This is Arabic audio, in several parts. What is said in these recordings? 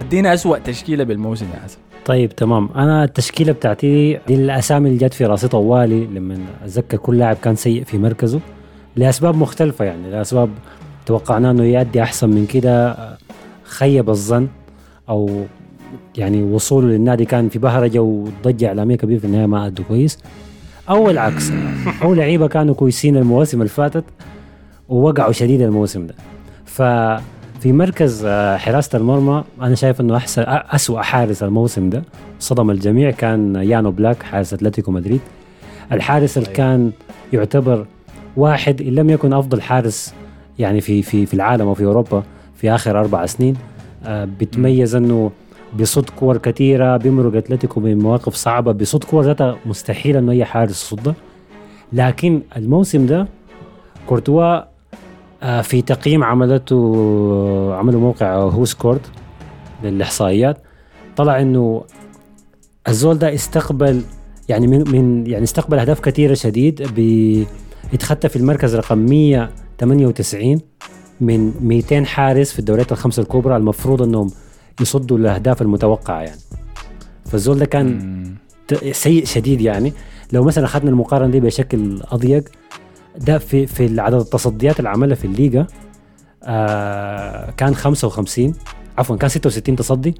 ادينا اسوء تشكيلة بالموسم يا حسن. طيب تمام. أنا التشكيلة بتاعتي دي الاسامي اللي جت في راسي طوالي لما أتذكر كل لاعب كان سيء في مركزه لأسباب مختلفة يعني لأسباب توقعنا إنه يأدي أحسن من كده خيب الظن أو يعني وصوله للنادي كان في بهرجة وضجة إعلامية كبيرة في النهاية ما ادوا كويس. أو العكس أو لعيبة كانوا كويسين المواسم اللي فاتت ووقعوا شديد الموسم ده. ففي مركز آه، حراسة المرمى أنا شايف إنه أحسن اسوء حارس الموسم ده صدم الجميع كان يان أوبلاك حارس أتلتيكو مدريد. الحارس اللي كان يعتبر واحد إن لم يكن أفضل حارس يعني في في في العالم وفي أوروبا في آخر أربع سنين آه، بتميز إنه بيصد كور كثيره بيمرق أتلتيكو بمواقف صعبة بيصد كور ذاتها مستحيل إنه اي حارس يصدها لكن الموسم ده كورتوا في تقييم عملته عملوا موقع هو سكورد للإحصائيات. طلع إنه الزول ده استقبل يعني من, من يعني استقبل أهداف كثيره شديد بيتخطى في المركز رقم 198 من 200 حارس في الدوريات الخمسة الكبرى المفروض إنهم يصدوا الأهداف المتوقعة يعني. فالزول ده كان سيء شديد يعني. لو مثلا اخذنا المقارنة دي بشكل أضيق ده في في عدد التصديات اللي عملها في الليغا آه كان 55 عفوا كان 66 تصدي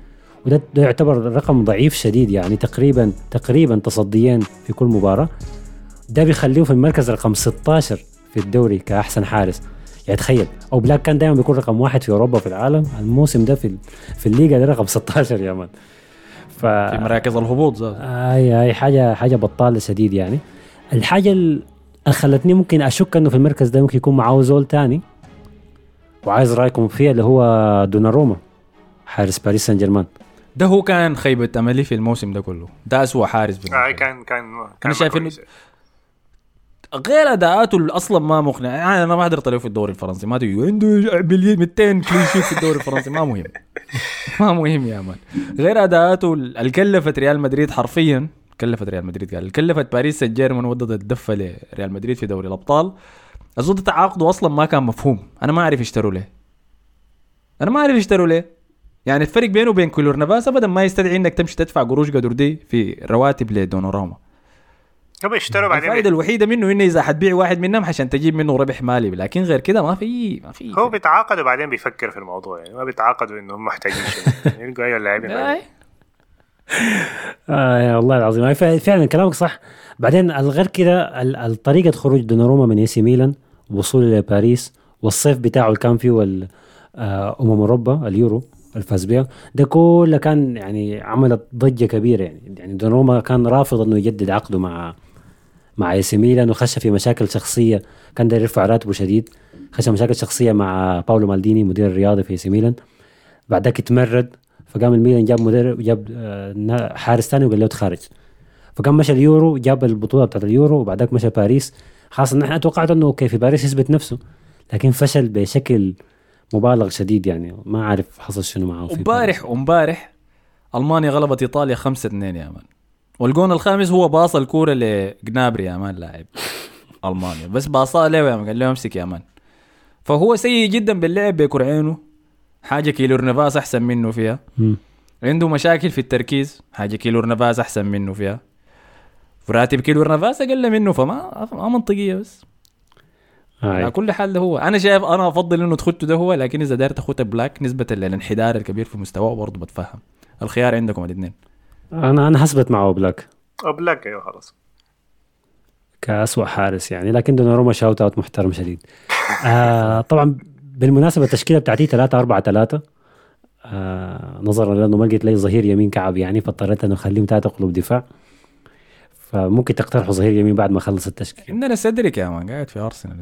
وده ده يعتبر رقم ضعيف شديد يعني تقريبا تقريبا تصديين في كل مباراة. ده بيخليه في المركز رقم 16 في الدوري كأحسن حارس. يعني تخيل أو بلاك كان دائما بيكون رقم واحد في أوروبا وفي العالم. الموسم ده في في الليغا ده رقم 16 يا مان. ف في مراكز الهبوط ذات أي أي حاجة حاجة بطالة شديد يعني. الحاجة خلتني ممكن أشك إنه في المركز ده ممكن يكون معاه زول تاني. وعايز رأيكم فيها اللي هو دوناروما حارس باريس سان جيرمان. ده هو كان خيبة أملي في الموسم ده كله. ده أسوأ حارس آه كان كان كان أنا شايف إنه غير أداءاته أصلا ما مقنع. يعني أنا ما حضرت له في الدوري الفرنسي. ما تقول عنده 200 كلين sheet في الدوري الفرنسي. ما مهم. ما مهم يا man. غير أداءاته اللي كلفت ريال مدريد حرفيا كلفت ريال مدريد. قال كلفت باريس سان جيرمان ودت الدفه لريال مدريد في دوري الأبطال. اظن تعاقده أصلا ما كان مفهوم. أنا ما أعرف يشتروا ليه. أنا ما أعرف يشتروا ليه. يعني الفرق بينه وبين كيلور نافاس ابدا ما يستدعي إنك تمشي تدفع قروش قدر دي في رواتب لدوناروما هم اشتروا بعدين؟ الفائدة الوحيدة منه إنه إذا حتبيع واحد منهم عشان تجيب منه ربح مالي. لكن غير كده ما في ما في. هو بيتعاقد وبعدين بيفكر في الموضوع. يعني ما بيتعاقدوا انهم محتاجين شيء. يلقوا أي لاعبين آه يا الله العظيم. فعلا كلامك صح. بعدين الغير كده الطريقة خروج دوناروما من اي سي ميلان وصوله لباريس والصيف بتاعه اللي كان فيه آه، أمم أوروبا اليورو الفاز بها ده كله كان يعني عملت ضجة كبيرة. يعني يعني دوناروما كان رافض إنه يجدد عقده مع مع اي سي ميلان وخش في مشاكل شخصية. كان داير يرفع راتبه شديد. خش مشاكل شخصية مع باولو مالديني مدير الرياضي في اي سي ميلان. بعدك اتمرد فقام الميلان جاب مدرب جاب آه، حارس ثاني وقال له تخارج فقام مشى اليورو جاب البطولة بتاعت اليورو وبعدك مشى باريس. خاصة نحن توقعت إنه okay في باريس يثبت نفسه لكن فشل بشكل مبالغ شديد يعني. ما أعرف حصل شنو معه امبارح امبارح ألمانيا غلبت إيطاليا 5 2 يا man. والجون الخامس هو باص الكورة لجنابري يا man لاعب ألمانيا. بس باصها له يا man قال له امسك يا man. فهو سيء جدا باللعب بكرعينه حاجة كيلور نافاس أحسن منه فيها. م. عنده مشاكل في التركيز حاجة كيلور نافاس أحسن منه فيها. راتب كيلور نافاس أقل منه فما ما منطقية بس. على كل حال ده هو. أنا شايف أنا أفضل إنه تخته ده هو لكن إذا داير تخت أوبلاك نسبة للانحدار الكبير في مستواه برضه بتفهم. الخيار عندكم الاثنين أنا أنا حسبت معه بلاك. بلاك أيوه خلاص. كأسوأ حارس يعني. لكن دوناروما shout out محترم شديد. آه طبعا بالمناسبة التشكيلة بتاعتي 3 4 3 آه نظرا لأنه ما لقيت لي ظهير يمين كعب يعني فاضطريت انه أخليهم ثلاثة قلوب دفاع. فممكن تقترحوا ظهير يمين بعد ما أخلص التشكيل عندنا سيدريك يا man قاعد في أرسنال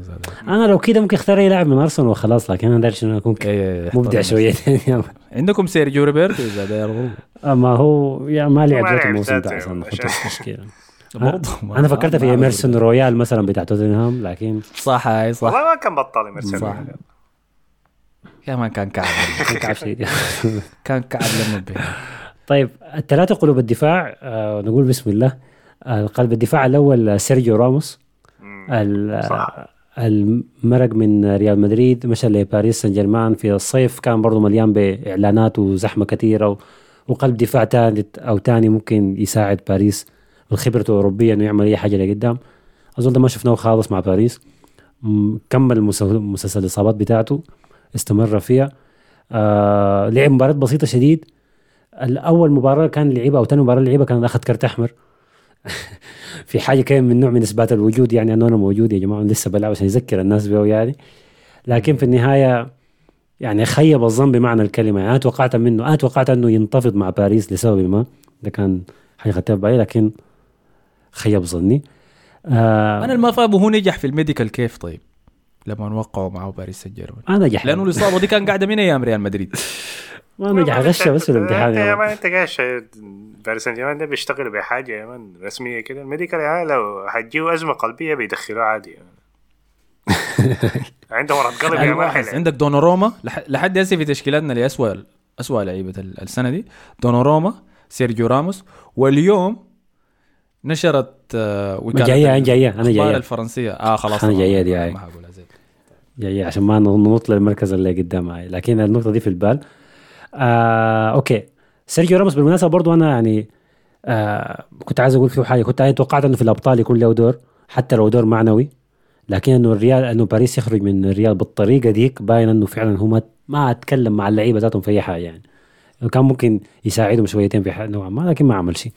أنا لو كده ممكن أختار أي لاعب من أرسنال وخلاص لكن أنا داري إنه أكون مبدع شوية. عندكم سيرجيو روبرتو إذا داير ما هو يا ما لعب ذات الموسم ده عشان نحط التشكيلة. برضه أنا فكرت في ايمرسون رويال مثلا بتاع توتنهام لكن صح هاي صح. والله ما كان بطل ايمرسون صح. يا man كان كعب. كان كعب شديد كان كعب لما طيب الثلاثة قلوب الدفاع آه نقول بسم الله. قلب الدفاع الأول سيرجيو راموس. المرق من ريال مدريد مشى لباريس سان جيرمان في الصيف. كان برضه مليان بإعلانات وزحمة كثيرة وقلب دفاع ثالث أو ثاني ممكن يساعد باريس بخبرته الأوروبية إنه يعمل أي حاجة لقدام أظن ده ما شفناه خالص مع باريس. كمل مسلسل الإصابات بتاعته. استمر فيها. آه لعب مباراة بسيطة شديد. الأول مباراة كان لعبها أو ثاني مباراة لعبها كان اخذ كرت أحمر. في حاجة كان من نوع من إثبات الوجود يعني أنه أنا موجود يا جماعة أنا لسه بلعب عشان يذكر الناس به يعني. لكن في النهاية يعني خيب الظن بمعنى الكلمة. يعني أنا توقعت منه أنا توقعت أنه ينتفض مع باريس لسبب ما. ده كان خدتها في بالي لكن خيب ظني. آه أنا ما فاهم هو نجح في ال medical كيف طيب؟ لما وقعوا معه باريس سان جيرمان. ما نجح. لأنه الإصابة دي كان قاعدة من أيام ريال مدريد؟ ما نجح غشة بس في الامتحان يا يعني. man أنت قاش باريس سان جيرمان ده بيشتغل بحاجة يا مان رسمية كده. الميديكال مان لو حتجيه أزمة قلبية بيدخلوه عادي يا مان. عنده مرض قلب يا مان. حلو. عندك دونوروما لح- لحد هسه في تشكيلاتنا لأسوأ أسوأ لعيبة ال- السنة دي. دونوروما سيرجيو راموس واليوم نشرت آه، وكالة جاية، أنا ال- جاية، أنا الأخبار جاية. الفرنسية. آه خلاص تمام، جاية دي ما- هاي. ما هقولها زي يعني عشان ما ننط للمركز اللي قدام هاي. لكن النقطة دي في البال. آه okay. سيرجيو راموس بالمناسبة برضو أنا يعني آه كنت عايز أقول فيه حاجة. كنت توقعت إنه في الأبطال يكون له دور حتى لو دور معنوي. لكن إنه الريال إنه باريس يخرج من الريال بالطريقة ديك باين إنه فعلا هو ما أتكلم مع اللعيبة ذاتهم في أي حاجة يعني. كان ممكن يساعدهم شويتين في نوعا ما لكن ما عمل شيء.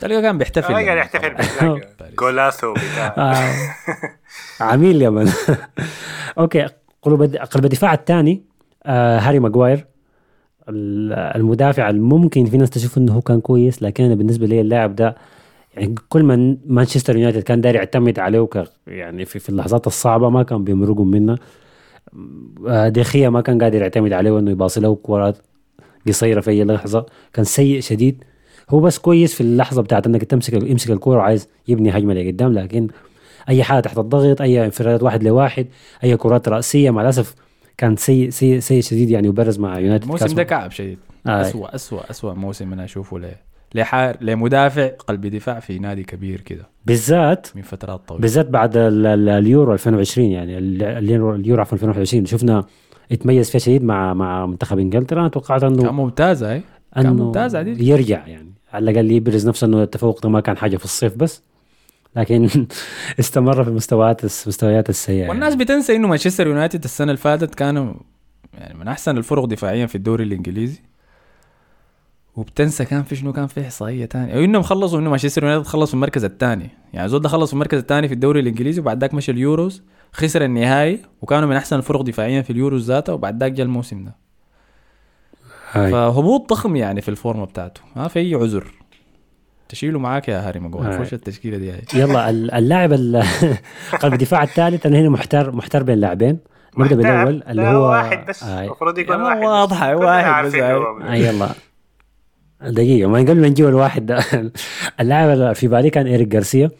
تلقى كان بيحتفل. لما يحتفل بتاع آه. عميل يا man. okay قلب قلب الدفاع الثاني آه هاري ماجواير ال- المدافع الممكن في ناس تشوف إنه هو كان كويس لكن أنا بالنسبة لي اللاعب ده يعني كل ما مانشستر يونايتد كان داير يعتمد عليه ك يعني في, في اللحظات الصعبة ما كان بيمرقوا منه. آه دخيا ما كان قادر يعتمد عليه انه يباصي له كورات قصيرة في أي لحظة. كان سيء شديد. هو بس كويس في اللحظة بتاعت إنك تمسك يمسك الكورة وعايز يبني هجمة لقدام لكن أي حاجة تحت الضغط أي انفرادات واحد لواحد أي كرات رأسية مع الأسف كان سيء سيء سيء شديد يعني وبرز مع يونايتد الموسم ده كعب شديد. آه. أسوأ أسوأ أسوأ موسم أنا أشوفه ل لحار لمدافع قلب دفاع في نادي كبير كده. بالذات من فترات طويلة. بالذات بعد ال- ال- اليورو 2020 يعني ال- اليورو اليورو في 2021 شفنا يتميز فيها شديد مع مع منتخب إنجلترا. أنا توقعت كان انه ممتازة هاي كان إنه ممتاز يرجع يعني. على الأقل يبرز نفسه إنه التفوق ده ما كان حاجة في الصيف بس. لكن استمر في المستويات المستويات السيئة والناس يعني. بتنسى إنه مانشستر يونايتد السنة اللي فاتت كانوا يعني من أحسن الفرق دفاعيا في الدوري الإنجليزي. وبتنسى كان في شنو؟ كان في إحصائية ثانية أو إنهم خلصوا إنه مانشستر يونايتد خلص في المركز الثاني. يعني زود خلص في المركز الثاني في الدوري الإنجليزي وبعد ذاك مشى اليوروز خسر النهائي وكانوا من أحسن الفرق دفاعيا في اليوروز ذاته وبعد ذاك جاء الموسم ده. هاي. فهبوط ضخم يعني في الفورمة بتاعته. ما في أي عذر. تشيله معاك يا هاري ماجواير. خش التشكيلة دي هاي يلا ال- اللاعب ال- قلب الدفاع الثالث أنا هنا محتار محتار بين لاعبين. نبدأ. بالأول اللي هو واحد بس. المفروض يكون واحد. كلنا واحد بس آه يلا. دقيقة ما قبل ما نجيب الواحد ده. اللاعب في بالي كان إيريك جارسيا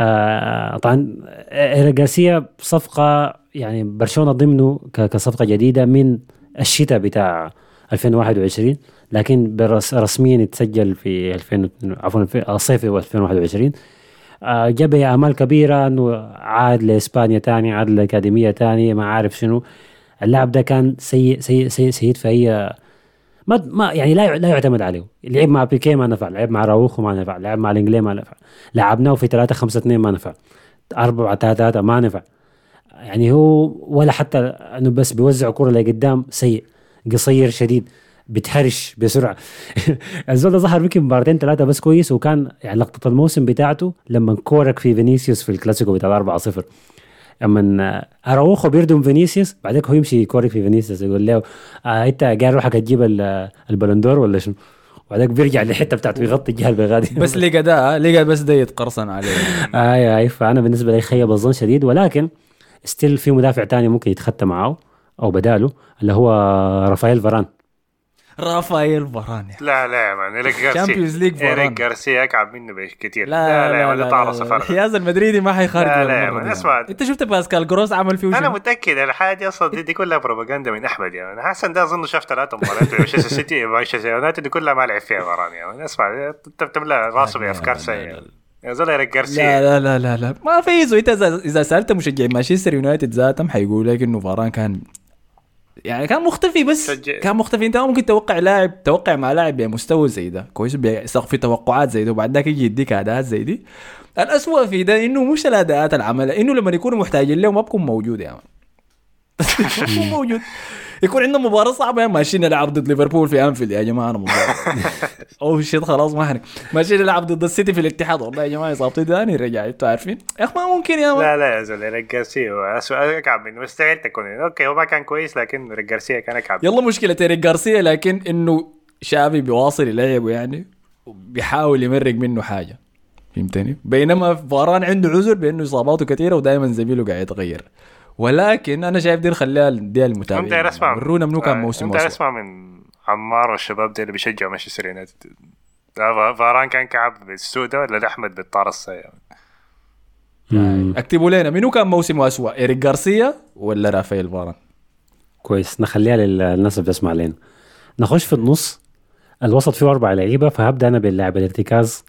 آه طبعا إيريك جارسيا صفقة يعني برشلونة ضمنه ك- كصفقة جديدة من الشتاء بتاع 2021 لكن رسميا يتسجل في 2000 عفوا في صيف 2021 آه، جاب امال كبيرة إنه عاد لإسبانيا تاني عاد لأكاديمية تانية ما عارف شنو. اللاعب ده كان سيء سيء سيء سيء في اي ما ما يعني لا لا يعتمد عليه. لعب مع بيكي ما نفع لعب مع راوخو ما نفع لعب مع الانجلي ما نفع. لعبناه في 3 5 2 ما نفع. 4 3 3 ما نفع. يعني هو ولا حتى إنه بس بيوزع كرة لقدام سيء. قصير شديد بتهرش بسرعة. الزول ده ظهر يمكن مباراتين ثلاثة بس كويس وكان يعني لقطة الموسم بتاعته لما كورك في فينيسيوس في الكلاسيكو بتاع 4 0 أما أراوخو بيردم فينيسيوس بعدك هو يمشي يكورك في فينيسيوس يقول له آه أنت قاعد روحك تجيب ال- البلندور ولا شنو؟ وبعدك بيرجع للحتة بتاعته يغطي الجهه البيضاء بس لقى ده لقى بس ده يتقرصن عليه. اي اي فانا بالنسبة لي خيب الظن شديد ولكن ستيل في مدافع تاني ممكن يتختى معه. أو بداله اللي هو رافائيل فاران رافائيل فاران لا لا يا مان إيريك Champions جارسيا League فاران. إيريك جارسيا أكعب منه بكثير لا لا يا لا, مان لا, ده لا, طارس لا, فرق الحياز المدريدي ما حيخرج لا، لا، من دي. أسمع. أنت شفت باسكال جروس عمل فيه أنا شنو؟ متاكد الحاجة دي أصلا دي, دي كلها بروباغندا من أحمد يا مان. حسن ده أظن شاف ثلاثة مباريات في مانشستر سيتي مانشستر يونايتد دي كلها ما لعب فيها وراني يا مان. اسمع انت بتملى راسه لا، لا، بأفكار لا، سيئه لا، لا. يا زول إيريك لا جارسيا لا لا لا لا. ما في إنت إذا إذا سألت مشجعين مانشستر يونايتد ذاتهم حيقول لك إنه فاران كان يعني كان مختفي بس شجع. كان مختفي. انت ممكن توقع لاعب توقع مع لاعب بمستوى زي ده. كويس بسقف في توقعات زي ده وبعد ذاك يجي يديك أداءات زي دي. الأسوأ في ده إنه مش الأداءات العمل إنه لما يكونوا محتاجين له ما بكون موجود يا man. بكون موجود. يكون عندنا مباراة صعبة يا ماشيين نلعب ضد ليفربول في أنفيلد يا جماعة أنا مباراة. oh shit خلاص ما حنك ماشيين نلعب ضد السيتي في الاتحاد. والله يا جماعة إصابتي داني رجع أنتوا عارفين. يا أخي ما ممكن يا man لا لا يا زول ايريك جارسيا اكعب منه مستحيل تكون okay هو ما كان كويس لكن ايريك جارسيا كان اكعب يلا مشكلة إيريك جارسيا لكن إنه شافي بيواصل يلعبه يعني وبيحاول يمرق منه حاجة. فهمتني؟ بينما فاران عنده عذر بأنه إصاباته كثيرة ودائما زميله قاعد يتغير. ولكن أنا شايف دي نخليها دي المتابعين. انت اسمع ورونا منو كان آه، موسم انت اسمع من عمار والشباب دي اللي بيشجعوا مانشستر يونايتد. فا- فاران كان كعب بالسودة ولا احمد بالطارصة يعني مم. اكتبوا لنا منو كان موسم اسوء إيريك جارسيا ولا رافائيل فاران؟ كويس نخليها للناس اللي بتسمع علينا نخش في النص. الوسط فيه أربع لعيبة فهبدأ أنا باللاعب الارتكاز.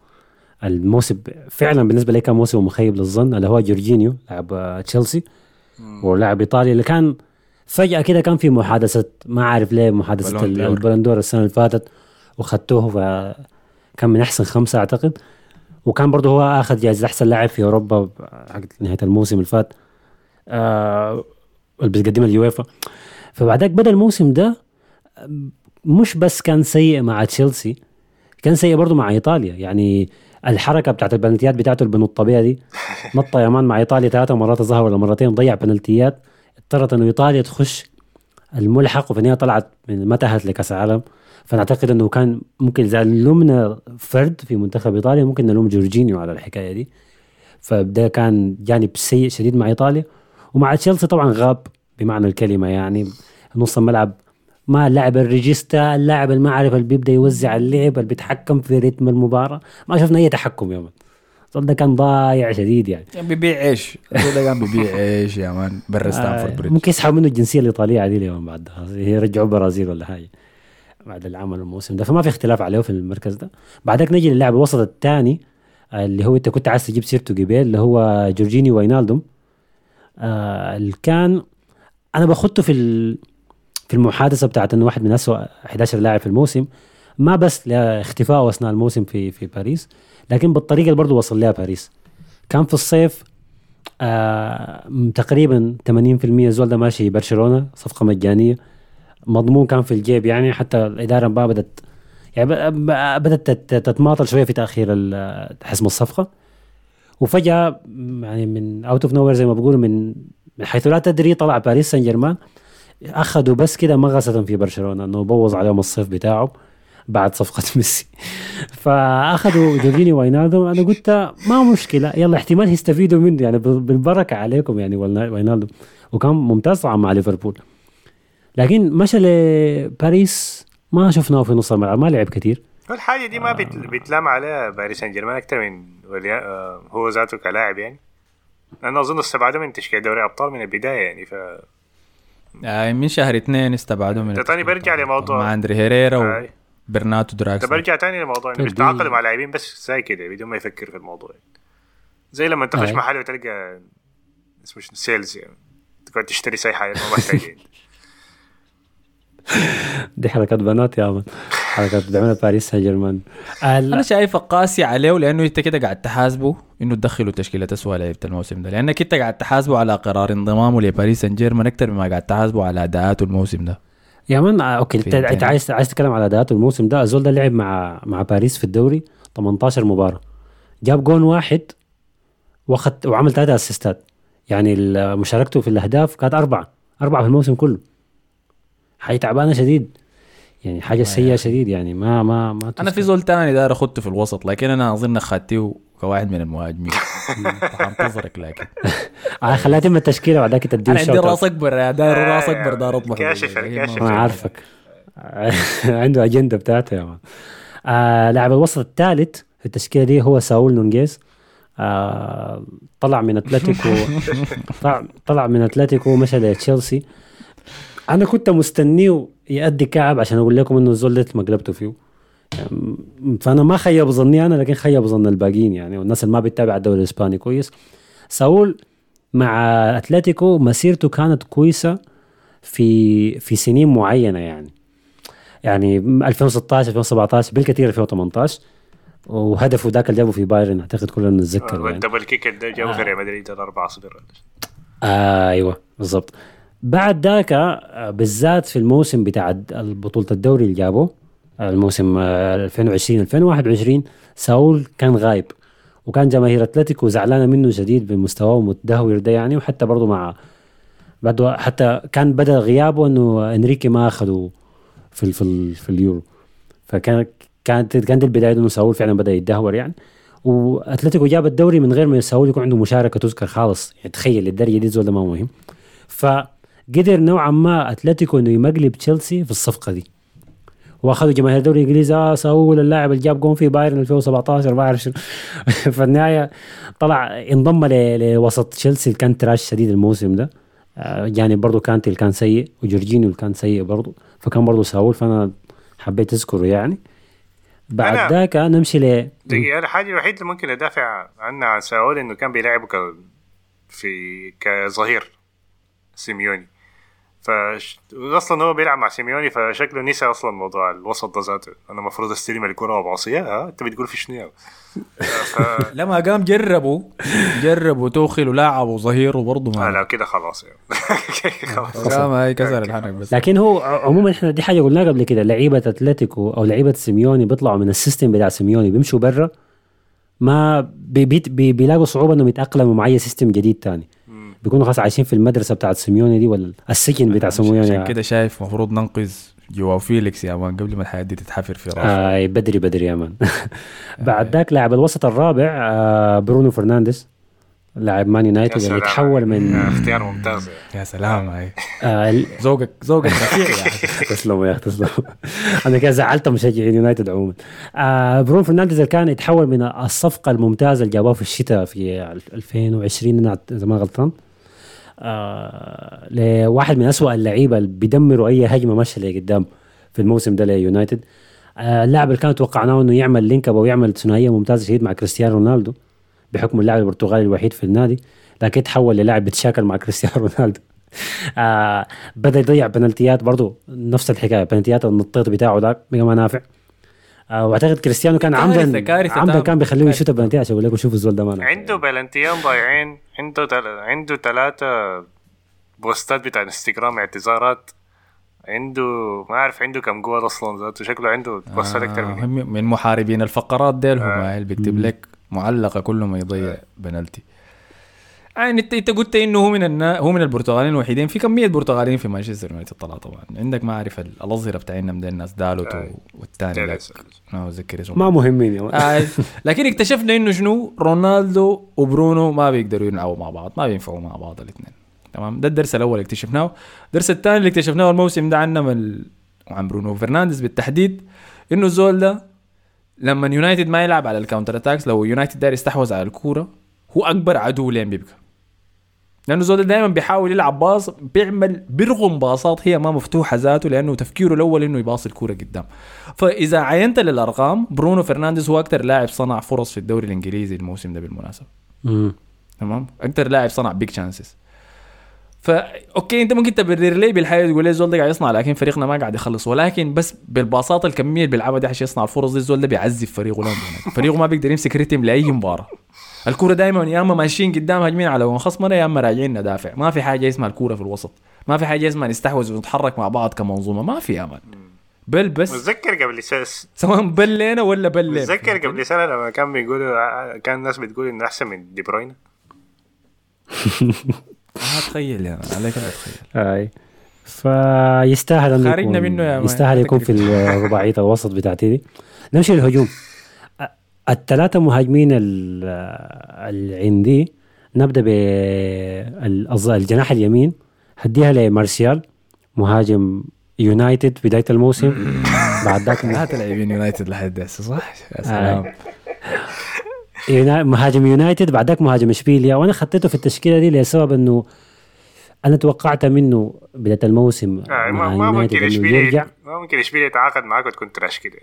الموسم فعلا بالنسبة لي كان موسم مخيب للظن اللي هو جورجينيو لاعب آه، تشيلسي. ولاعب إيطالي اللي كان فجأة كده كان في محادثة ما عارف ليه محادثة. البلندور السنة اللي فاتت وخدتوه فكان من أحسن خمسة أعتقد. وكان برضه هو آخذ جائزه أحسن لاعب في أوروبا نهاية الموسم اللي فات. آه اللي بتقدمها اليويفا فبعدك بدأ الموسم ده مش بس كان سيء مع تشيلسي كان سيء برضه مع إيطاليا. يعني الحركة بتاعت البنالتيات بتاعته اللي الطبيعي دي. نط يا مان مع إيطاليا ثلاثة مرات ظهر ولا مرتين ضيع بنالتيات. اضطرت إنه إيطاليا تخش الملحق وفي النهاية طلعت من ما تاهلت لكأس العالم. فنعتقد إنه كان ممكن إذا لومنا فرد في منتخب إيطاليا ممكن نلوم جورجينيو على الحكاية دي. فده كان جانب سيء شديد مع إيطاليا. ومع تشيلسي طبعا غاب بمعنى الكلمة يعني. نص الملعب ما اللاعب الريجيستا اللاعب اللي ما عارف اللي بيبدأ يوزع اللعب اللي بيتحكم في رتم المباراة. ما شفنا أي تحكم يا man. ده كان ضايع شديد يعني. كان بيبيع عيش. الزول ده كان بيبيع عيش يا man برا ستانفورد بريدج. ممكن يسحبوا منه الجنسية الإيطالية عادي اليوم بعد. هي رجعوه برازيل ولا حاجة. بعد العمل الموسم ده. فما في اختلاف عليه في المركز ده. بعدك نجي للاعب الوسط الثاني اللي هو انت كنت عايز تجيب سيرته قبل اللي هو جورجيني واينالدوم. آه اللي كان أنا بخطه في ال- في المحادثة بتاعت إنه واحد من اسوء 11 لاعب في الموسم ما بس لاختفائه اثناء الموسم في في باريس لكن بالطريقة اللي برضه وصل لها باريس. كان في الصيف آه تقريبا 80% الزول ده ماشي برشلونة صفقة مجانية. مضمون كان في الجيب يعني حتى الإدارة ما بدت يعني بدأت تت- تتماطل شوية في تأخير حسم الصفقة. وفجأة يعني من out of nowhere زي ما بقولوا من حيث لا تدري طلع باريس سان جيرمان. اخذوا بس كده مغصه في برشلونة إنه بوظ عليهم الصيف بتاعه بعد صفقة ميسي. فاخذوا جورجينيو واينالدو أنا قلت ما مشكلة يلا احتمال يستفيدوا منه يعني بال- بالبركة عليكم يعني واينا- واينالدو وكان ممتاز طبعا مع ليفربول. لكن مشى لباريس ما شفناه في نص الملعب ما لعب كثير الحاجة دي ما بيت- بيتلام عليها باريس سان جيرمان أكثر من. آه، هو ذاته كلاعب يعني. لأنه أظن استبعده من تشكيل دوري أبطال من البداية يعني ف آه من شهر اثنين استبعدوا من تاني برجع لموضوع- مع أندري هيريرا آه. ويوليان دراكسلر برجع تاني لموضوع إنه طيب بيتعاقدوا مع لاعبين بس زي كده بدون ما يفكر في الموضوع. زي لما تخش. محل وتلقى اسمه شنو sales يعني تقعد تشتري سي حاجة ما محتاجين دي حركات بنات يا man حركات بتعملها باريس سان جيرمان أنا شايفها قاسي عليه لأنه إنت كده قاعد تحاسبه إنه تدخله تشكيلة اسوء لعيبة الموسم ده. لأنك إنت قاعد تحاسبه على قرار انضمامه لباريس سان جيرمان أكثر مما قاعد تحاسبه على أداءاته الموسم ده. يا man آه، okay إنت عايز عايز تتكلم على أداءاته الموسم ده؟ الزول ده لعب مع مع باريس في الدوري 18 مباراة. جاب جون واحد واخد وعمل ثلاثة أسيستات. يعني مشاركته في الأهداف كانت أربعة أربعة في الموسم كله. حاجة تعبانة شديد. يعني حاجة سيئة شديد يعني ما ما ما أنا في زول تاني داير اخده في الوسط لكن أنا أظن أخدته كواحد من المهاجمين. حنتظرك لكن. آه خليها تم التشكيلة بعدك تديه أنا عندي رأس أكبر يا داير آه، راس أكبر داير اطمح كاشف، كاشف. أنا عارفك عنده أجندة بتاعته يا man. آه لاعب الوسط الثالث في التشكيلة دي هو ساول نيغيز. آه طلع من اتلتيكو طلع, طلع من أتلتيكو ومشى لتشيلسي. أنا كنت مستنيه يأدي كعب عشان أقول لكم إنه الزول ده مقلبته فيه. فأنا ما خيب ظني أنا لكن خيب ظن الباقيين يعني والناس اللي ما بتتابع الدوري الإسباني كويس. ساول مع أتلتيكو مسيرته كانت كويسة في في سنين معينة يعني. يعني 2016 2017 بالكثير 2018 وهدفه ذاك اللي جابه في بايرن أعتقد كلنا نتذكر يعني. والدبل كيك اللي جابه في ريال مدريد 4 0 آه أيوه بالضبط. بعد ذاك آه، بالذات في الموسم بتاع بطولة الدوري اللي جابه الموسم 2020 2021 ساول كان غايب وكان جماهير أتلتيكو زعلانة منه شديد بمستواه المتدهور ده يعني وحتى برضه مع بعده حتى كان بدأ غيابه إنه إنريكي ما اخذه في في, في اليورو. فكان كانت كانت البداية إنه ساول فعلا بدأ يتدهور يعني. وأتلتيكو جاب الدوري من غير ما ساول يكون عنده مشاركة تذكر خالص. يعني تخيل الدرجة دي زول ما مهم. فقدر نوعا ما أتلتيكو إنه يمقلب تشيلسي في الصفقة دي. واخذوا جماهير الدوري الانجليزي آه ساول اللاعب اللي جاب جون في بايرن 2017 ما أعرف شنو. في النهاية طلع انضم لوسط تشيلسي اللي كان trash شديد الموسم ده. آه يعني برضه كانتي اللي كان سيء وجورجينيو اللي كان سيء برضه فكان برضه ساول فأنا حبيت أذكره يعني. بعد ذاك نمشي ل دقيقة الحاجة الوحيدة اللي ممكن أدافع عنها عن ساول إنه كان بيلعبه ك في كظهير سيميوني. ف أصلا هو بيلعب مع سيميوني فشكله نسى أصلا موضوع الوسط ده ذاته. أنا المفروض أستلم الكرة وأبعصيها. أنت بتقول في شنو ف... لما قام جربوا جربوا توخل ولاعبوا ظهير وبرضه ما لا كده خلاص. يعني. خلاص. ما هي كسر الحنك بس. لكن هو عموما إحنا دي حاجة قلناها قبل كده. لعيبة أتلتيكو أو لعيبة سيميوني بيطلعوا من ال system بتاع سيميوني بيمشوا برا ما بي بي بيلاقوا صعوبة إنهم يتأقلموا مع أي system جديد تاني. بيكونوا خلاص عايشين في المدرسة بتاعت سيميوني دي ولا السجن بتاع سيميوني؟ عشان كده شايف المفروض ننقذ جواو فيليكس يا man قبل ما الحياة دي تتحفر في راسه. آه بدري بدري يا man. بعد ذاك لاعب الوسط الرابع آه برونو فرنانديز لاعب مان يونايتد اللي تحول من اختيار ممتاز. يا سلام هاي آه ذوقك ذوقك رفيع يا أخي تسلم يا أخي تسلم. أنا كده زعلت مشجعين يونايتد عموما. آه برونو فرنانديز اللي كان يتحول من الصفقة الممتازة اللي جابوها في الشتاء في 2020 اذا ما غلطان. آه لواحد من أسوأ اللعيبة اللي بيدمروا أي هجمة ماشية لقدام في الموسم ده ليونايتد. آه اللاعب اللي كان توقعناه إنه يعمل link أو يعمل ثنائية ممتازة شديد مع كريستيانو رونالدو بحكم اللاعب البرتغالي الوحيد في النادي لكن تحول للاعب بيتشاكل مع كريستيانو رونالدو. آه بدأ يضيع بنالتيات برضه نفس الحكاية بنالتيات النطيط بتاعه ذاك ما نافع. وأعتقد كريستيانو كان عمدا عمدا كان بيخليه يشوت بلنتيات عشان يقول لكم شوفوا الزول ده ما عنده بلنتيان ضايعين عنده تل... عنده ثلاثة بوستات بتاع انستغرام اعتذارات. عنده ما أعرف عنده كم جول أصلا ذاته شكله عنده بوستات آه أكثر من من محاربين الفقرات ديل هم آه. بيكتب لك معلقة كل ما يضيع آه. بنالتي. يعني انت انت قلت إنه هو من النا... هو من البرتغاليين الوحيدين. في كمية برتغاليين في مانشستر يونايتد طلع طبعا. عندك ما أعرف الأظهرة بتاعنا من الناس دالوت آه. والثاني ما اتذكر اسمه. ما مهمين آه. لكن اكتشفنا إنه شنو؟ رونالدو وبرونو ما بيقدروا يلعبوا مع بعض ما بينفعوا مع بعض الاثنين. تمام؟ ده الدرس الأول اللي اكتشفناه. الدرس الثاني اللي اكتشفناه الموسم ده عنا من عن برونو فرنانديز بالتحديد إنه الزول ده لما يونايتد ما يلعب على ال counter attacks لو يونايتد داير يستحوذ على الكورة هو أكبر عدو لينا بيبقى. لأنه زول دائما بيحاول يلعب pass بيعمل بيرغم باصات هي ما مفتوحة ذاته لأنه تفكيره الأول إنه يباصي الكورة قدام. فإذا عينت للأرقام برونو فرنانديز هو أكثر لاعب صنع فرص في الدوري الإنجليزي الموسم ده بالمناسبة. تمام؟ أكثر لاعب صنع big chances فا okay أنت ممكن تبرر لي بالحياة تقول لي الزول ده قاعد يصنع لكن فريقنا ما قاعد يخلص. ولكن بس بالباصات الكمية اللي بيلعبها دي عشان يصنع الفرص دي الزول ده بيعذب فريقه فريقه ما بيقدر يمسك rhythm لأي مباراة. الكورة دائما يا أما ماشيين قدام هاجمين على خصمنا يا أما راجعين ندافع. ما في حاجة اسمها الكورة في الوسط. ما في حاجة اسمها نستحوذ ونتحرك مع بعض كمنظومة. ما في أمان. بل بس متذكر قبل سنة سواء بلينا ولا بل متذكر قبل سنة لما كان بيقولوا كان الناس بتقول إنه أحسن من دي بروين ما تخيل يا مان عليك لا تخيل أي. فيستاهل انه خارجنا منه يا يستاهل يكون في رباعيه الوسط بتاعتي دي. نمشي للهجوم. الثلاثة مهاجمين اللي عندي نبدأ بالجناح اليمين هديها لمارسيال مهاجم يونايتد بداية الموسم. بعد ذاك ثلاثة لاعبين يونايتد لحد هسه صح؟ يا سلام. آه. مهاجم يونايتد بعد ذاك مهاجم إشبيليا. وأنا خطيته في التشكيلة دي لسبب إنه أنا توقعت منه بداية الموسم آه ما, ما ممكن إشبيليا ما ممكن إشبيليا يتعاقد معك وتكون تراش كده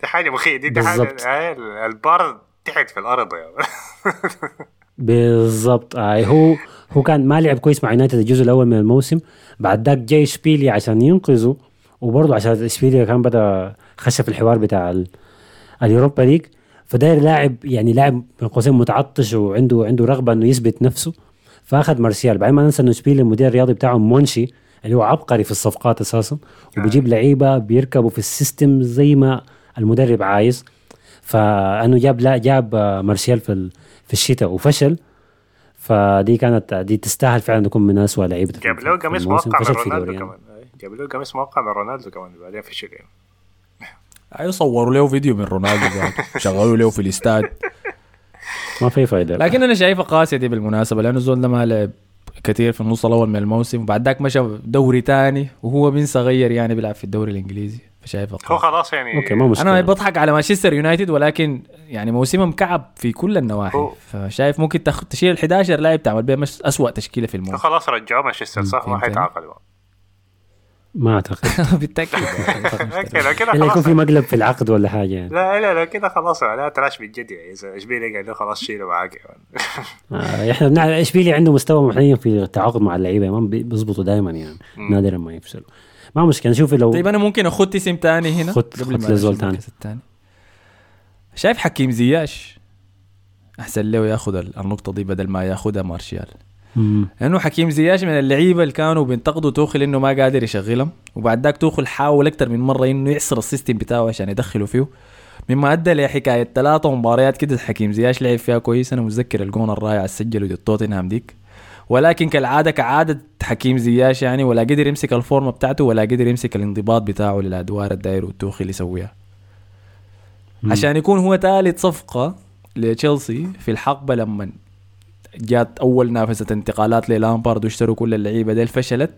دي حاجة مخيفه دي, دي حاجة البار تحت في الأرض يا مان. بالضبط. آه هو هو كان ما لعب كويس مع يونايتد الجزء الأول من الموسم. بعد ذاك جاي إشبيليا عشان ينقذه. وبرضه عشان إشبيليا كان بدأ خش في الحوار بتاع ال- اليوروبا ليج. فداير لاعب يعني لاعب بين قوسين متعطش وعنده عنده رغبة إنه يثبت نفسه. فأخذ مارسيال. بعدين ما ننسى إنه إشبيليا المدير الرياضي بتاعهم مونشي اللي هو عبقري في الصفقات أساسا. وبيجيب لعيبة بيركبوا في ال system زي ما المدرب عايز. فأنه جاب لا جاب مارسيال في ال- في الشتاء وفشل. فدي كانت دي تستاهل فعلا تكون من اسوء لعيبة جاب له قميص. موقع من رونالدو يعني. كمان. جاب له قميص موقع من رونالدو كمان بعدين فشل يعني. أيوه صوروا له فيديو من رونالدو شغلوا له في الاستاد. ما في فايدة. لكن أنا شايفها قاسيه دي بالمناسبة لأنه الزول ده ما لعب كثير في النص الأول من الموسم وبعد ذاك مشى دوري تاني وهو من صغير يعني بيلعب في الدوري الإنجليزي. فشايفها هو. خلاص يعني أوكي ما مشكلة. أنا بضحك على مانشستر يونايتد ولكن يعني موسمهم كعب في كل النواحي. هو- فشايف ممكن تخ... تشيل ال 11 لاعب تعمل بهم اسوء تشكيلة في الموسم. خلاص رجعوه مانشستر صح؟ ما فهمتني؟ حيتعاقد ما أعتقد. بالتأكيد. أوكي لو كده الا يكون خلاص. في مقلب في العقد ولا حاجة يعني. لا لا لو كده خلاص لا trash بالجد يعني. إذا اشبيليا قال له خلاص شيله معاك يا man. آه إحنا بنعرف اشبيليا عنده مستوى محترم في التعاقد مع اللعيبة ما بي- بيظبطوا دائما يعني. نادرا ما يفشلوا. ما مشكلة نشوف لو طيب أنا ممكن اخد اسم تاني هنا؟ خد- قبل ما الزول تاني. التاني. شايف حكيم زياش؟ أحسن له ياخذ ال- النقطة دي بدل ما ياخذها مارشال. لأنه حكيم زياش من اللعيبة اللي كانوا بينتقدوا توخل إنه ما قادر يشغلهم وبعد ذاك توخل حاول أكثر من مرة إنه يعصر ال system بتاعه عشان يدخله فيه. مما أدى لحكاية ثلاثة مباريات كده حكيم زياش لعب فيها كويس. أنا متذكر الجون الرائع اللي سجله ضد توتنهام ديك. ولكن كالعادة كعادة حكيم زياش يعني ولا قدر يمسك ال form ة بتاعته ولا قدر يمسك الانضباط بتاعه للأدوار الداير والتوخل يسويها مم. عشان يكون هو ثالث صفقة لتشيلسي في الحقبة لما جات أول نافذه انتقالات للامبارد واشتروا كل اللعيبة ديل فشلت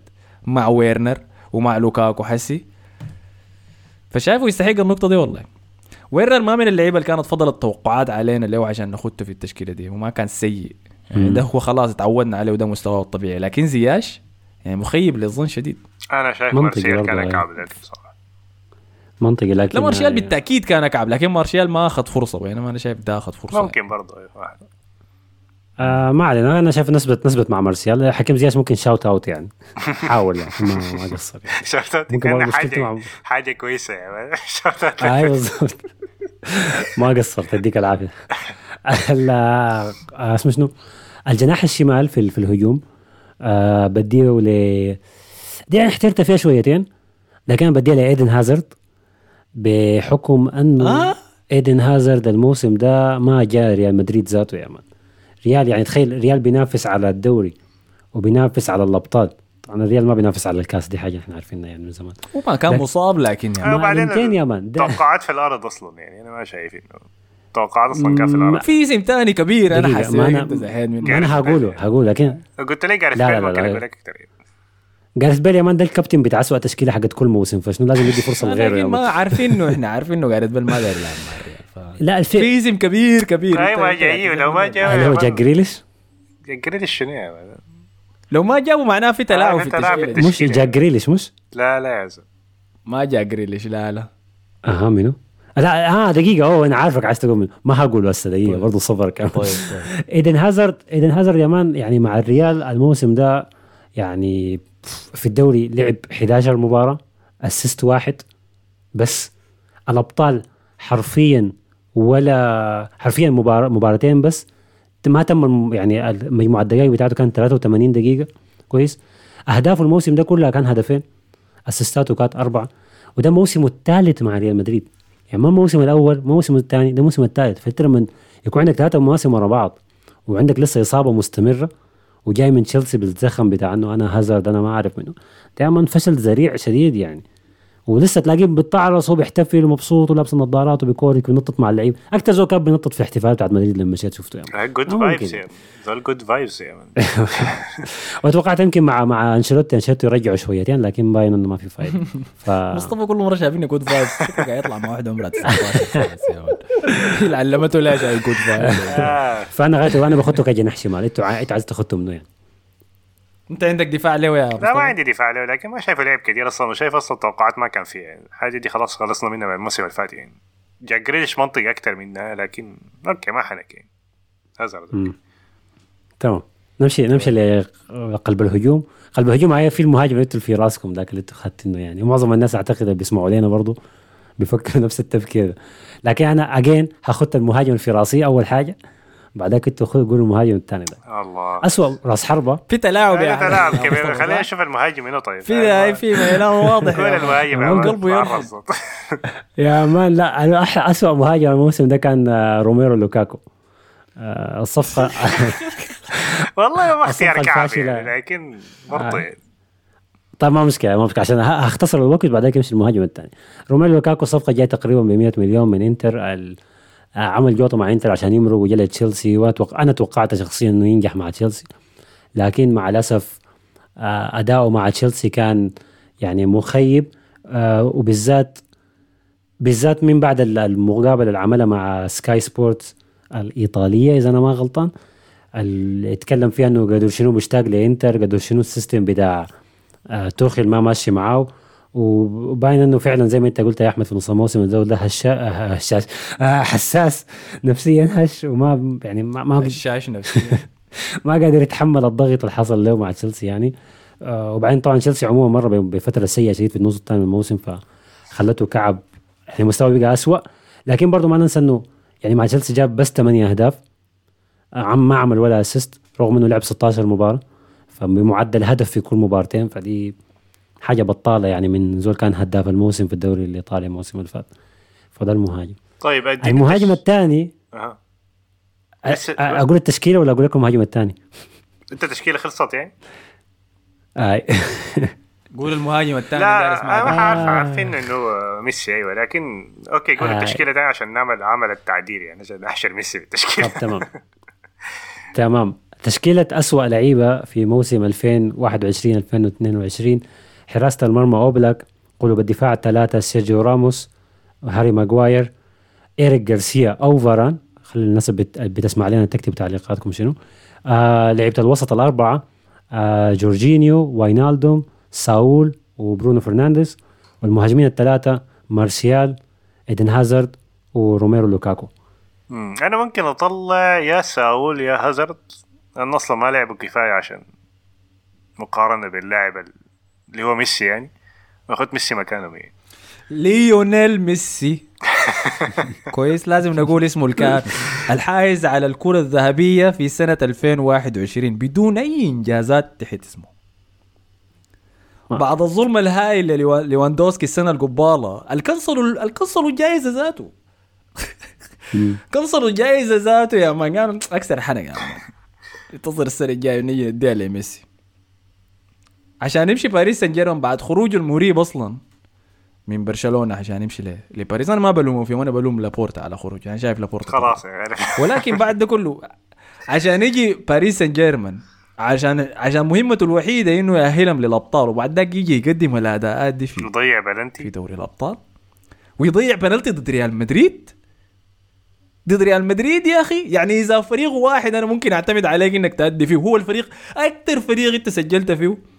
مع ويرنر ومع لوكاكو حسي فشايفه يستحق النقطة دي والله ويرنر ما من اللعيبة اللي كانت فضلت التوقعات علينا اللي هو عشان نخته في التشكيلة دي وما كان سيء. ده هو خلاص تعودنا عليه وده مستواه الطبيعي. لكن زياش يعني مخيب للظن شديد. أنا شايف منطقي مارسيال كان أيوة. كعب ذاك بصراحة. منطقي لكن لا مارشال آه، بالتأكيد كان أكعب لكن مارشال ما أخذ فرصة بينما أنا شايف ده أخذ فرصة. ممكن برضه أيوة، واحد. آه ما علينا. أنا شايف نسبه نسبة مع مارسيال. حكيم زياش ممكن shout out يعني. حاول يعني ما ما قصر يعني. شفت ممكن كان حاجة مع حاجة كويسة يا man. شفت أيوه بالضبط. ما قصرت يديك العافية. ال- آه، اسمه شنو؟ الجناح الشمال في في الهجوم آه بديه ل دي يعني احترت فيها شويتين لكن أنا بديها لإيدن هازارد بحكم أنه آه؟ إيدن هازارد الموسم ده ما جاء ريال مدريد ذاته يا man ريال يعني تخيل ريال بينافس على الدوري وبينافس على الأبطال. طبعا الريال ما بينافس على الكاس دي حاجة إحنا عارفينها يعني من زمان. وما كان مصاب لكن يعني. آه، ما وبعدين يمكن يا مان توقعات في الأرض أصلا يعني أنا ما شايف إنه توقعات أصلا كان في اسم تاني كبير أنا ما أنا- إنت زهقان منه. ما أنا هقوله هقول لكن قلت لي لا، بيل لا، ممكن لا. أقول لك أكثر جاريث بيل يا man ده الكابتن بتاع اسوء تشكيلة حقت كل موسم فشنو لازم يدي فرصة لغيره ما إنه إحنا عارفين إنه جاريث بيل ما داير يلعب لا الفي في اسم كبير كبير. أيوه أنت- جاي ولو ما اللي هو جاك جريليش؟ جريليش شنو يا؟ لو ما جابوا معناه في تلاعب في التشكيلة. مش جاك جريليش مش؟ لا لا يا زلمة. ما جاء جريليش لا لا. أها منو؟ لا آه دقيقة. أوه أنا عارفك عايز تقول ما هقول هسه دقيقة طيب. برضه صبر كمان. طيب طيب. إيدن هازارد إيدن هازارد يا man يعني مع الريال الموسم ده يعني في الدوري لعب 11 مباراة أسيست واحد بس. الأبطال حرفيا ولا حرفيا مباراة مباراتين بس. ما تم يعني المجموعة الدقائق بتاعته كانت 83 دقيقة. كويس. اهدافه الموسم ده كلها كان هدفين. أسيستاته كانت أربعة. وده موسمه الثالث مع ريال مدريد. يعني ما الموسم الأول ما الموسم الثاني ده الموسم الثالث. فانت لما يكون عندك ثلاثة مواسم ورا بعض وعندك لسه إصابة مستمرة وجاي من تشيلسي بالزخم بتاع إنه أنا هازارد أنا ما أعرف منه. دائما فشل ذريع شديد يعني. ولسه تلاقيه بيتعرص وهو بيحتفل ومبسوط ولابس النظارات وبيكورك وينطط مع اللعيب. أكثر زول كان بينطط في احتفال بتاعت مدريد لما مشيت شفته يعني. good آه،. vibes يا man. دول good vibes يا man وأتوقعت يمكن مع مع أنشيلوتي أنشيلوتي يرجعوا شويتين لكن باين انه ما في فايدة. ف مصطفى كل مرة شايفينه good vibes قاعد يطلع مع واحد عمرها 19 سنة. يا ولد. اللي علمته شيء good vibes آه، فأنا غايته أنا باخذته كجناح شمال. إنتوا عا- انت عايز تاخذته منه يعني. انت عندك دفاع له يا لا ما عندي دفاع له لكن ما شايفه لعب كثير أصلا وشايف أصلا التوقعات ما كان فيها يعني الحاجة دي خلاص خلصنا منها من الموسم اللي فات يعني. جاك جريليش منطقي أكثر منها لكن أوكي ما حنكي هازارد مم. تمام. نمشي نمشي لقلب الهجوم. قلب الهجوم هي في المهاجم اللي في راسكم ذاك اللي أنتوا خدتينه يعني. معظم الناس أعتقد اللي بيسمعوا لنا برضه بيفكروا نفس التفكير. ده لكن أنا اجين هاخد المهاجم الفراسي أول حاجة. بعدك أنتوا خذوا قولوا المهاجم الثاني ده الله اسوء رأس حربة في تلاعب أحمد. تلاعب كبير خلينا؟ نشوف المهاجم هنا طيب في في ميلان واضح كل يا المهاجم مان. قلبه. يا مان لا أنا أح- اسوء مهاجم الموسم ده كان آه، روميرو لوكاكو آه، الصفقة والله ما اختيار الصفقة كعب الفاشلة. يعني لكن برضه آه. يعني. طيب ما مشكلة ما مشكلة عشان هختصر الوقت بعدين يمشي المهاجم الثاني روميلو لوكاكو صفقة جاية تقريبا ب 100 مليون من إنتر ال- آه، عمل جوطه مع انتر عشان يمرق وجا لتشيلسي وأتوقع أنا توقعت شخصيا إنه ينجح مع تشيلسي. لكن مع الأسف آه، أداؤه مع تشيلسي كان يعني مخيب. آه، وبالذات بالذات من بعد ال- المقابلة اللي عملها مع سكاي سبورتس الإيطالية إذا أنا ما غلطان. اللي اتكلم فيها إنه قدر شنو مشتاق لإنتر قدر شنو السيستم بتاع آه توخيل ما ماشي معاه. وباين إنه فعلا زي ما أنت قلت يا أحمد في نص الموسم الزول ده هشا هشاش. آه حساس نفسيا هش وما يعني ما ما, الشاش نفسيا. ما قادر يتحمل الضغط اللي حصل له مع تشيلسي يعني. آه وبعدين طبعا تشيلسي عموما مر بفترة سيئة شديد في النص الثاني من الموسم فخلته كعب. يعني مستواه بقى اسوء لكن برضه ما ننسى إنه يعني مع تشيلسي جاب بس 8 أهداف. آه، عم ما عمل ولا اسيست رغم إنه لعب 16 مباراة. فبمعدل هدف في كل مباراتين فدي حاجة بطالة يعني من زول كان هداف الموسم في الدوري الايطالي الموسم اللي فات فده المهاجم طيب المهاجم التش- الثاني أها. أ- بس- أ- أقول التشكيلة ولا أقول لكم المهاجم الثاني؟ أنت تشكيلة خلصت يعني؟ آي قول المهاجم الثاني لا أنا عارف آه. عارفين إنه ميسي أيوه لكن أوكي قول آه. التشكيلة تاني عشان نعمل عمل التعديل يعني عشان نحشر ميسي في التشكيله طب تمام تمام تشكيلة أسوأ لعيبة في موسم 2021 2022 حراسة المرمى أوبلاك قلوب الدفاع الثلاثة سيرجيو راموس هاري ماغواير إيريك جارسيا أو فاران. خلي الناس بت... بتسمع لنا تكتب تعليقاتكم شنو. آه لعيبة الوسط الأربعة آه جورجينيو واينالدوم ساول وبرونو فرنانديز. والمهاجمين الثلاثة مارسيال إيدن هازارد وروميرو لوكاكو. أنا ممكن أطلع يا ساول يا هازارد. لأن أصلا ما لعبوا كفاية عشان مقارنة باللاعب اللي هو ميسي يعني. واخذت ميسي مكانهم يعني ليونيل ميسي. كويس لازم نقول اسمه الكامل الحائز على الكرة الذهبية في سنة 2021 بدون أي إنجازات تحت اسمه. بعد الظلم الهائل لليوا- لواندوسكي السنة القبالة الكنسلوا الكنسلوا الجائزة ذاته. كنسلوا الجائزة ذاته يا man أكثر حنق يا man. انتظر السنة الجاية ونيجي نديها لميسي. عشان يمشي باريس سان جيرمان بعد خروجه المريب أصلا من برشلونة عشان يمشي لباريس. أنا ما بلومه فيه وأنا بلوم لابورتا على خروجه. أنا شايف لابورتا خلاص يعني. ولكن بعد ده كله عشان يجي باريس سان جيرمان عشان عشان مهمته الوحيدة إنه يأهلهم للأبطال وبعد ذاك يجي يقدم الأداءات دي في يضيع في بلنتي دوري الأبطال. ويضيع بنالتي ضد ريال مدريد. ضد ريال مدريد يا أخي. يعني إذا فريق واحد أنا ممكن أعتمد عليك إنك تأدي فيه. هو الفريق أكثر فريق أنت سجلت فيه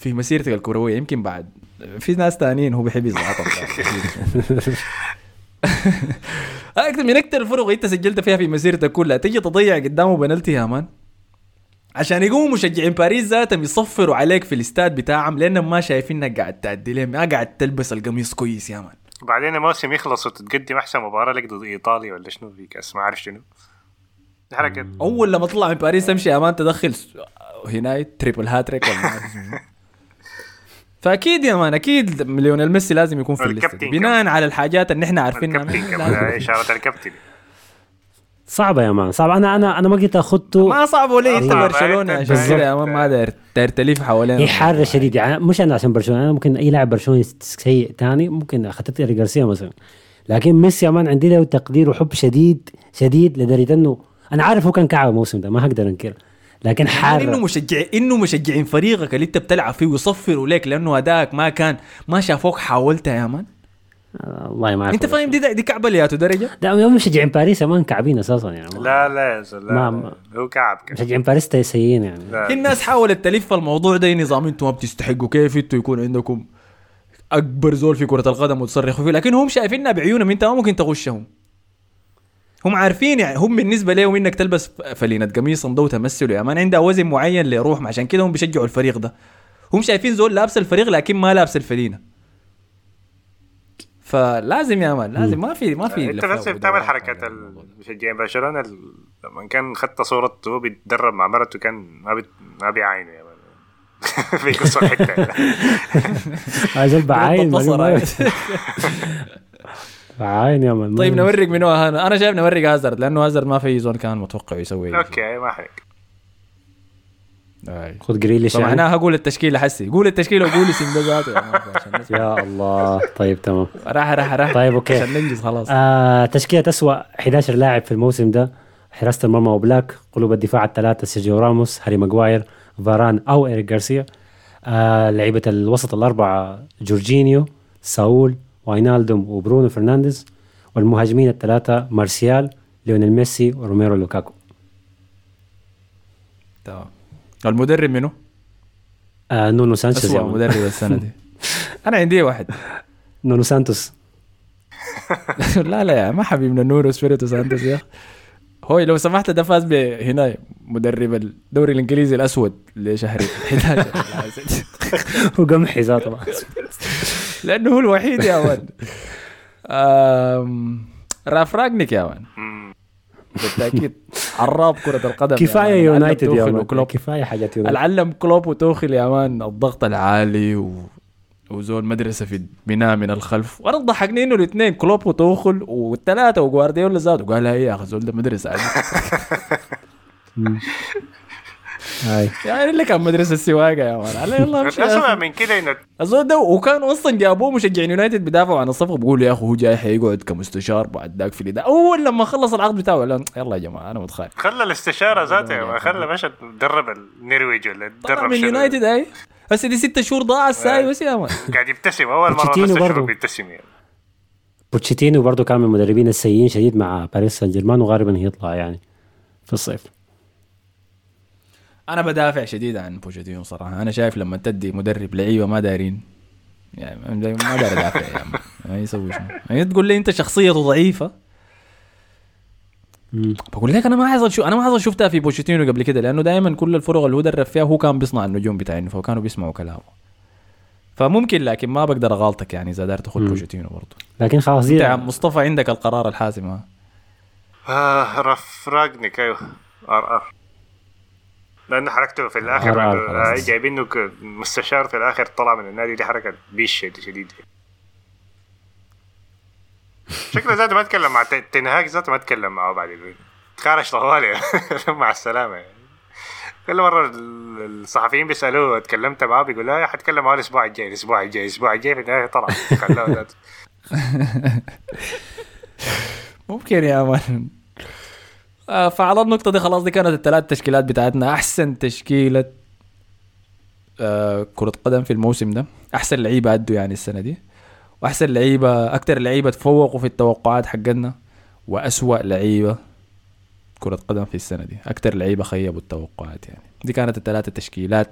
في مسيرتك الكروية يمكن بعد. في ناس تانيين هو بيحب يزعطهم أكثر من أكثر الفرق أنت سجلت فيها في مسيرتك كلها تجي تضيع قدامه بنالتي يا man. عشان يقوموا مشجعين باريس ذاتهم يصفروا عليك في الاستاد بتاعهم لأنهم ما شايفينك قاعد لهم. ما قاعد تلبس القميص كويس يا man. بعدين الموسم يخلص وتتقدم أحسن مباراة لك ضد ايطاليا ولا شنو في كاس ما أعرف شنو. حركه أول لما تطلع من باريس تمشي يا man تدخل س- هنا triple hat-trick ولا. فأكيد يا man أكيد ليونيل ميسي لازم يكون في الليستة. والكابتن بناء على الحاجات اللي إحنا عارفينها. يكون. إشارة الكابتن. صعبة يا man صعبة أنا أنا أنا ما قلت أخذته. ما صعب ولا انت أنت- عشان كده يا مان ما داير داير تلف حوالين هي حارة شديد يعني مش أنا عشان برشلونة أنا ممكن أي لاعب برشلوني سيء تاني ممكن أخذت إيريك جارسيا مثلا. لكن ميسي يا man عندي له تقدير وحب شديد شديد لدرجة إنه أنا عارف هو كان كعب الموسم ده ما هقدر أنكر لكن يعني إنه مشجع إنه مشجعين فريقك اللي أنت بتلعب فيه ويصفروا لك لأنه ادائك ما كان ما شافوك حاولت يا man. والله ما أنت فاهم؟ دي دي كعبلياته درجة؟ لا هم مشجعين باريس يا مان كعبين أساسا يعني. لا لا يا زلمه ما- ما-. هو كعب مشجعين باريس سيئين يعني. لا. الناس حاولت تلف الموضوع ده نظام أنتم ما بتستحقوا. كيف أنتوا يكون عندكم أكبر زول في كرة القدم وتصرخوا فيه؟ لكن هم شايفينها بعيونهم أنت ما ممكن تغشهم. هم عارفين يعني هم بالنسبة لهم إنك تلبس فلينة قميص مضو تمثل يا مان عندها وزن معين لروح عشان كده هم بيشجعوا الفريق ده. هم شايفين زول لابس الفريق لكن ما لابس الفلينة. فلازم يا مان لازم ما في ما في أنت بس بتعمل حركات المشجعين برشلونة ال- لما كان خدت صورة وهو بيتدرب مع مرته كان ما بي... ما بيعاينه يا مان بيقصوا الحته أجل بعاين بعاين يا مان طيب نورق من هو أنا أنا شايف نورق هازارد لأنه هازارد ما في زول كان متوقع يسوي أوكي ما حرك أي. خذ جريليش يعني. فمعناها هقول التشكيله حسي قول التشكيله وقول اسم يا الله. طيب تمام. راح راح راح. طيب، okay. عشان ننجز خلاص. آه تشكيلة أسوأ 11 لاعب في الموسم ده. حراسة المرمى وبلاك قلوب الدفاع الثلاثة سيرجيو راموس هاري ماجواير فاران أو إيريك غارسيا. آه لعيبة الوسط الأربعة جورجينيو ساول واينالدوم وبرونو فرنانديز والمهاجمين الثلاثة مارسيال ليونيل ميسي وروميرو لوكاكو. تمام. المدرب منو؟ آه نونو سانشيز مان. مدرب السنة دي. أنا عندي واحد. نونو سانتوس. لا لا يا ما حبيبنا نورو سبيريتو سانتوس يا. هو لو سمحت ده فاز هنا مدرب الدوري الإنجليزي الأسود لشهر 11 وقمحي ذاته. لأنه هو الوحيد يا آم، راف راجنيك يا man بالتأكيد. عراب كرة القدم man. علم يونايتد يا man كفاية حاجات يونايتد. العلم كلوب وتوخل يا man. الضغط العالي و... وزول مدرسة في بناء من الخلف. وأنا ضحكني انه الاثنين كلوب وتوخل والثلاثة وجوارديولا زاد. وقال هي يا أخي زول ده مدرسة يعني اللي كان مدرسة السواقة يا man على يلا أخي. من كده انه الزول ده وكان أصلا جابوه مشجعين يونايتد بيدافعوا عن الصفقه بيقولوا يا أخي هو جاي حيقعد كمستشار بعد ذاك في الإدارة. أول لما خلص العقد بتاعه قال يلا يا جماعة أنا متخيل. خلى الاستشارة ذاته خلى مشى درب النرويج ولا طلع درب من. يونايتد اي هسه دي ست شهور ضاع الساي بس يا man قاعد يبتسم أول مرة بس بيبتسم يعني. بوتشيتينو برضه كان من المدربين السيئين شديد مع باريس سان جيرمان وغالبا هيطلع يعني في الصيف. أنا بدافع شديد عن بوتشيتينو صراحة. أنا شايف لما تدي مدرب لعيبة ما دارين. يعني ما داري ادافع يا عم. ما يسوي شنو. يعني تقول لي أنت شخصيته ضعيفة. بقول لك أنا ما حصل شو أنا ما حصل شفتها في بوشيتينو قبل كده لأنه دائما كل الفرق اللي هو درب فيها هو كان بيصنع النجوم بتاعينه فكانوا بيسمعوا كلامه. فممكن لكن ما بقدر أغالطك يعني إذا دار تاخذ. بوشيتينو برضه. لكن خلاص أنت يا عم مصطفى عندك القرار الحاسم ها؟ آه رالف راجنيك أيوه RR. لأنه حركته في الآخر آر آه، خلاص. جايبينه كمستشار في الآخر طلع من النادي دي حركة بيش شديد شكله ذاته ما تكلم مع تن- تنهاك ذاته ما تكلم معه بعد تخارج طوالي. مع السلامة يعني. كل مرة ال- الصحفيين بيسألوه تكلمت معاه بيقول لا حتكلم معاه الأسبوع الجاي الأسبوع الجاي الأسبوع الجاي. في النهاية طلع. ممكن يا man فعلى النقطة دي خلاص دي كانت الثلاث تشكيلات بتاعتنا. أحسن تشكيلة آه، كرة قدم في الموسم ده. أحسن لعيبة أدوا يعني السنة دي. وأحسن لعيبة أكتر لعيبة تفوقوا في التوقعات حقنا وأسوأ لعيبة كرة قدم في السنة دي. أكتر لعيبة خيبوا التوقعات يعني. دي كانت الثلاثة تشكيلات.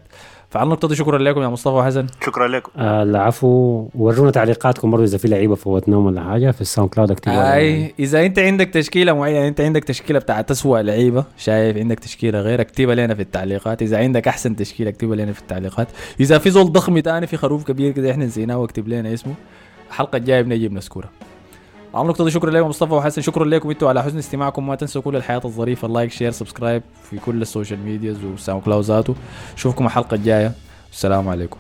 فعلى النقطة دي شكرا لكم يا مصطفى وحسن. شكرا لكم. آه العفو ورونا تعليقاتكم برضه إذا في لعيبة فوتناهم ولا حاجة في الساوند كلاود اكتبوا أي إذا أنت عندك تشكيلة معينة أنت عندك تشكيلة بتاعت اسوء لعيبة شايف عندك تشكيلة غير اكتبها لنا في التعليقات. إذا عندك أحسن تشكيلة اكتبها لنا في التعليقات. إذا في زول ضخم تاني في خروف كبير كده إحنا نسيناه واكتب لنا اسمه. الحلقة الجاية بنجي بنذكرها النقطة دي شكرا لكم مصطفى وحسن. شكرا لكم أنتوا على حسن استماعكم. ما تنسوا كل الحاجات الظريفة. ال like share subscribe في كل ال social medias وال SoundCloud ذاته. اشوفكم الحلقة الجاية. السلام عليكم.